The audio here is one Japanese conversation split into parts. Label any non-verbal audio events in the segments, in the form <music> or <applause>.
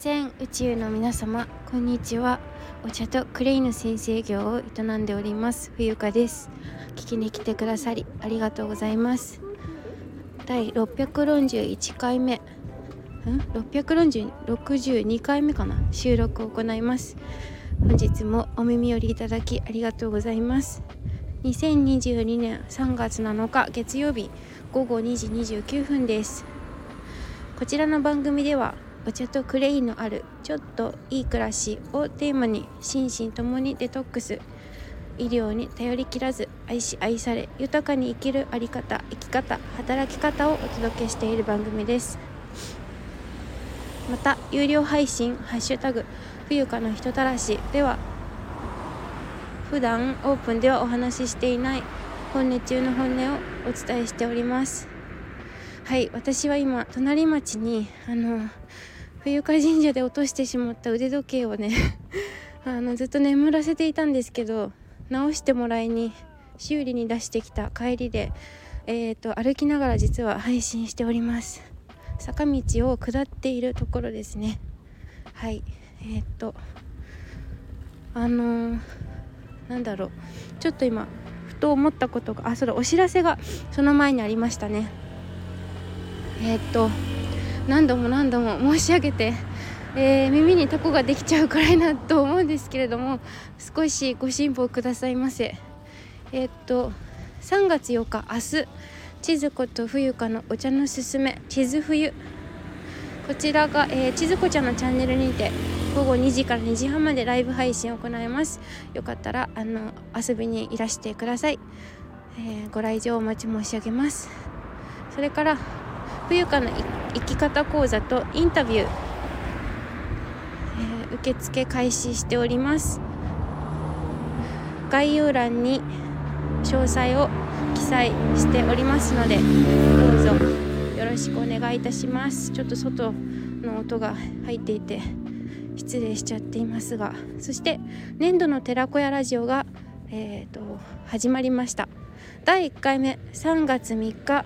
全宇宙の皆様こんにちは。お茶とクレイの先生業を営んでおります。冬香です。聞きに来てくださりありがとうございます。第641回目。ん？662回目かな？収録を行います。本日もお耳寄りいただきありがとうございます。2022年3月7日月曜日午後2時29分です。こちらの番組ではお茶とクレイのあるちょっといい暮らしをテーマに心身ともにデトックス医療に頼りきらず愛し愛され豊かに生きる在り方生き方働き方をお届けしている番組です。また有料配信「ハッシュタグ冬香の人たらし」では普段オープンではお話ししていない本音中の本音をお伝えしております。はい私は今隣町にあの冬香神社で落としてしまった腕時計をね <laughs> あのずっと眠らせていたんですけど直してもらいに修理に出してきた帰りで、えーと、歩きながら実は配信しております。坂道を下っているところですね。はいえっ、ー、とあのー、なんだろう。ちょっと今ふと思ったことがあそれお知らせがその前にありましたね。えっ、と何度も何度も申し上げて、えー、耳にタコができちゃうくらいなと思うんですけれども少しご辛抱くださいませ。えー、っと3月8日明日千鶴子と冬香のお茶のすすめ地図冬。こちらが、えー、千鶴子ちゃんのチャンネルにて午後2時から2時半までライブ配信を行います。よかったらあの遊びにいらしてください、えー、ご来場お待ち申し上げます。それから冬香の生き方講座とインタビュー、えー、受付開始しております。概要欄に詳細を記載しておりますのでどうぞよろしくお願いいたします。ちょっと外の音が入っていて失礼しちゃっていますがそして年度の寺子屋ラジオが、えーと始まりました。第1回目3月3日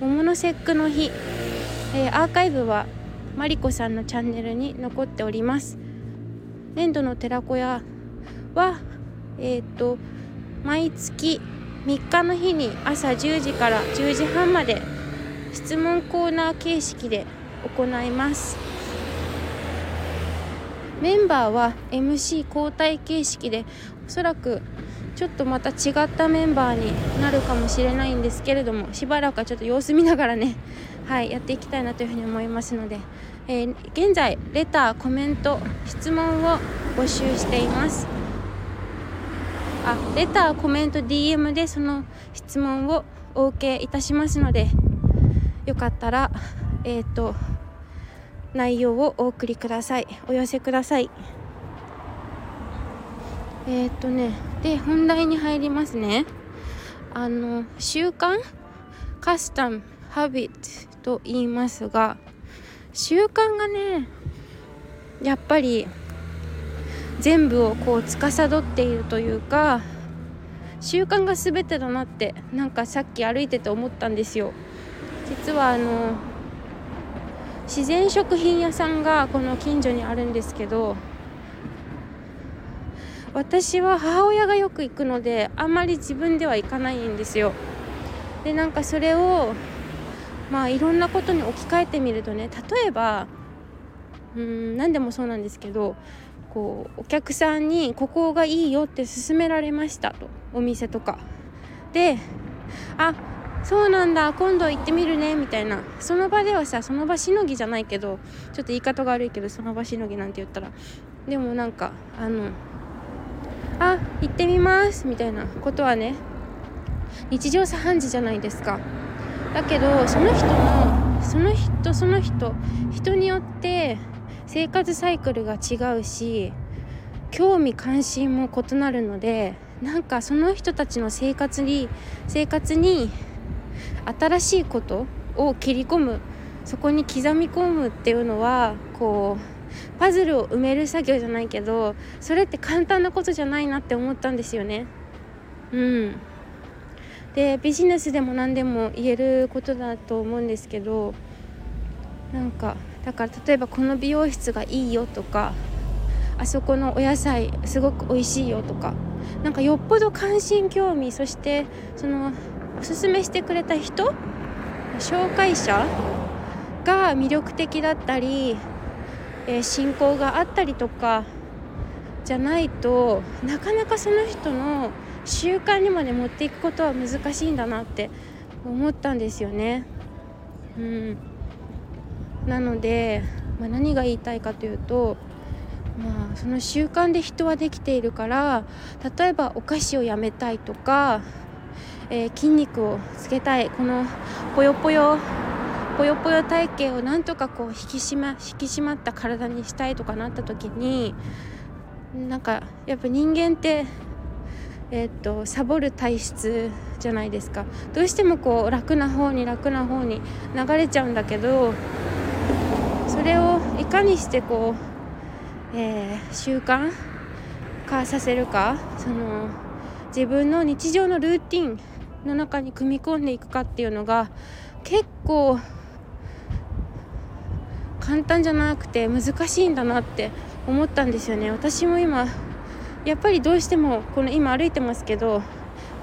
桃の節句の日、えー、アーカイブはマリコさんのチャンネルに残っております。年度の寺子屋はえっ、ー、と毎月3日の日に朝10時から10時半まで質問コーナー形式で行います。メンバーは MC 交代形式でおそらくちょっとまた違ったメンバーになるかもしれないんですけれどもしばらくはちょっと様子見ながらね <laughs> はいやっていきたいなというふうに思いますので、えー、現在レターコメント質問を募集しています。あレターコメント DM でその質問をお受けいたしますのでよかったらえっ、ー、と内容をお送りください。お寄せください。えっ、とねで本題に入りますね。あの習慣カスタムハビットと言いますが習慣がねやっぱり全部をこう司っているというか習慣が全てだなってなんかさっき歩いてて思ったんですよ。実はあの自然食品屋さんがこの近所にあるんですけど私は母親がよく行くのであんまり自分では行かないんですよ。でなんかそれをまあいろんなことに置き換えてみるとね例えばうん何でもそうなんですけどこうお客さんにここがいいよって勧められましたとお店とか。であそうなんだ今度行ってみるねみたいな。その場ではさその場しのぎじゃないけどちょっと言い方が悪いけどその場しのぎなんて言ったら。でもなんかあのあ行ってみます。みたいなことはね日常茶飯事じゃないですか。だけどその人のその人その人人によって生活サイクルが違うし興味関心も異なるのでなんかその人たちの生活に生活に新しいことを切り込むそこに刻み込むっていうのはこうパズルを埋める作業じゃないけどそれって簡単なことじゃないなって思ったんですよね。うん、でビジネスでも何でも言えることだと思うんですけどなんかだから例えばこの美容室がいいよとかあそこのお野菜すごく美味しいよとかなんかよっぽど関心興味そしてそのおすすめしてくれた人紹介者が魅力的だったり、えー、信仰があったりとかじゃないとなかなかその人の習慣にまで持っていくことは難しいんだなって思ったんですよね。うん、なので、まあ、何が言いたいかというと、まあ、その習慣で人はできているから例えばお菓子をやめたいとか、えー、筋肉をつけたいこのぽよぽよぽよぽよ体型をなんとかこう引き締ま引き締まった体にしたいとかなった時になんかやっぱ人間ってえ、っとサボる体質じゃないですか。どうしてもこう楽な方に楽な方に流れちゃうんだけどそれをいかにしてこう、えー、習慣化させるかその自分の日常のルーティンの中に組み込んでいくかっていうのが結構簡単じゃなくて難しいんだなって思ったんですよね。私も今やっぱりどうしてもこの今歩いてますけど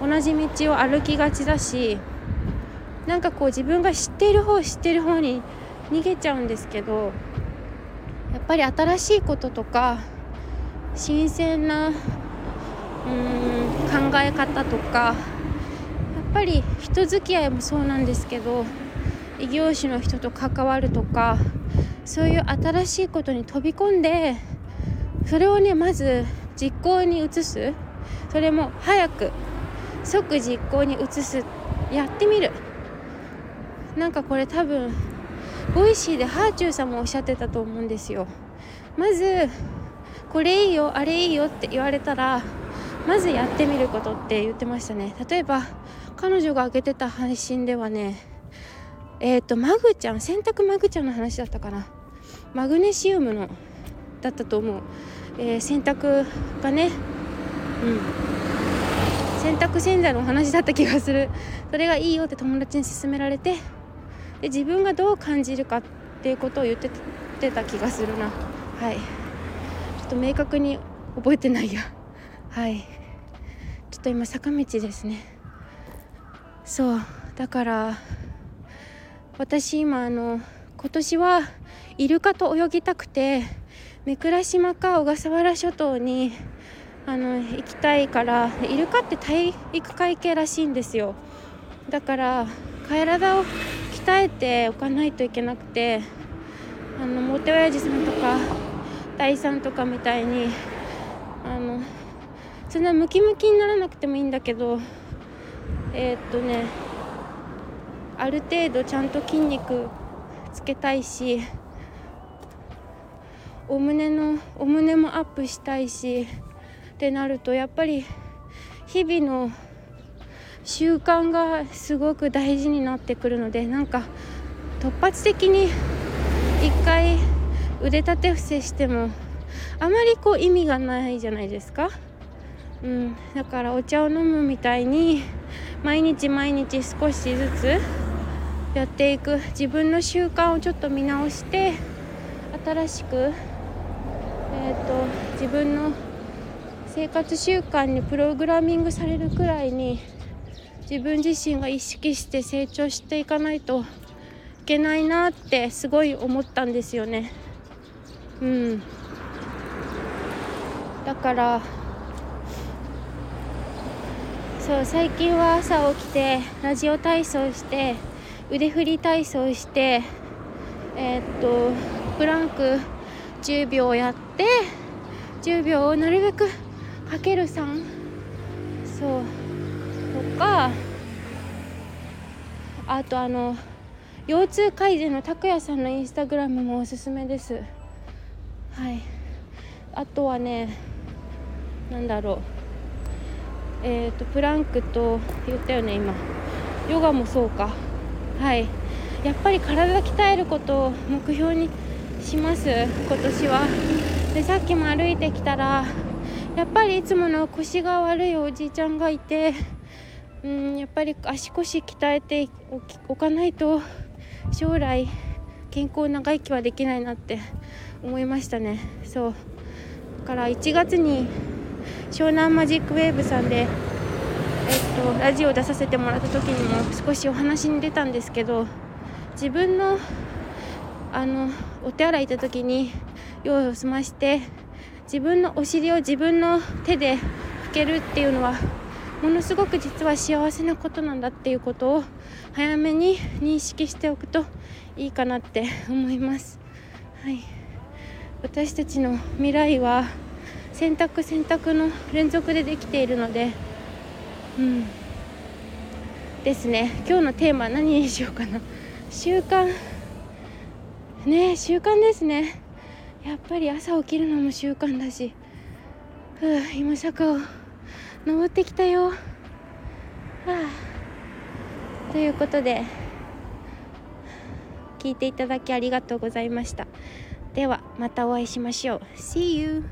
同じ道を歩きがちだしなんかこう自分が知っている方知っている方に逃げちゃうんですけどやっぱり新しいこととか新鮮なうん考え方とかやっぱり人付き合いもそうなんですけど異業種の人と関わるとかそういう新しいことに飛び込んでそれをねまず実行に移す。それも早く即実行に移す。やってみる。なんかこれ多分 Voicy でハーチューさんもおっしゃってたと思うんですよ。まずこれいいよあれいいよって言われたらまずやってみることって言ってましたね。例えば彼女が上げてた配信ではねえっ、ー、とマグちゃん洗濯マグちゃんの話だったかな。マグネシウムのだったと思う。えー、洗濯がねうん。洗濯洗剤のお話だった気がする。それがいいよって友達に勧められてで自分がどう感じるかっていうことを言ってた気がするな。はい。ちょっと明確に覚えてないや。はい。ちょっと今坂道ですね。そう。だから私今あの今年はイルカと泳ぎたくて御蔵島か小笠原諸島にあの行きたいからイルカって体育会系らしいんですよ。だから体を鍛えておかないといけなくてあのモテ親父さんとか大さんとかみたいにあのそんなムキムキにならなくてもいいんだけどえー、っとねある程度ちゃんと筋肉つけたいしお胸のお胸もアップしたいしってなるとやっぱり日々の習慣がすごく大事になってくるのでなんか突発的に一回腕立て伏せしてもあまりこう意味がないじゃないですか。うん、だからお茶を飲むみたいに毎日毎日少しずつやっていく自分の習慣をちょっと見直して新しくえーと、自分の生活習慣にプログラミングされるくらいに自分自身が意識して成長していかないといけないなってすごい思ったんですよね。うん、だからそう最近は朝起きてラジオ体操して腕振り体操してえー、っとプランク10秒やって10秒をなるべくかける3そう。とかあとあの腰痛改善の拓也さんのインスタグラムもおすすめです。はい。あとはね何だろう。えっ、ー、とプランクと言ったよね今。ヨガもそうか。はい。やっぱり体鍛えることを目標にします今年は。でさっきも歩いてきたらやっぱりいつもの腰が悪いおじいちゃんがいてうんやっぱり足腰鍛えておかないと将来健康長生きはできないなって思いましたね。そう。だから1月に湘南マジックウェーブさんで、えっと、ラジオ出させてもらった時にも少しお話に出たんですけど自分のあのお手洗い行った時に用意を済まして自分のお尻を自分の手で拭けるっていうのはものすごく実は幸せなことなんだっていうことを早めに認識しておくといいかなって思います。はい、私たちの未来は選択選択の連続でできているので、うん、ですね。今日のテーマ何にしようかな。習慣。ね習慣ですね。やっぱり朝起きるのも習慣だし。ふう今坂を登ってきたよ。はあ。ということで聞いていただきありがとうございました。ではまたお会いしましょう。See you!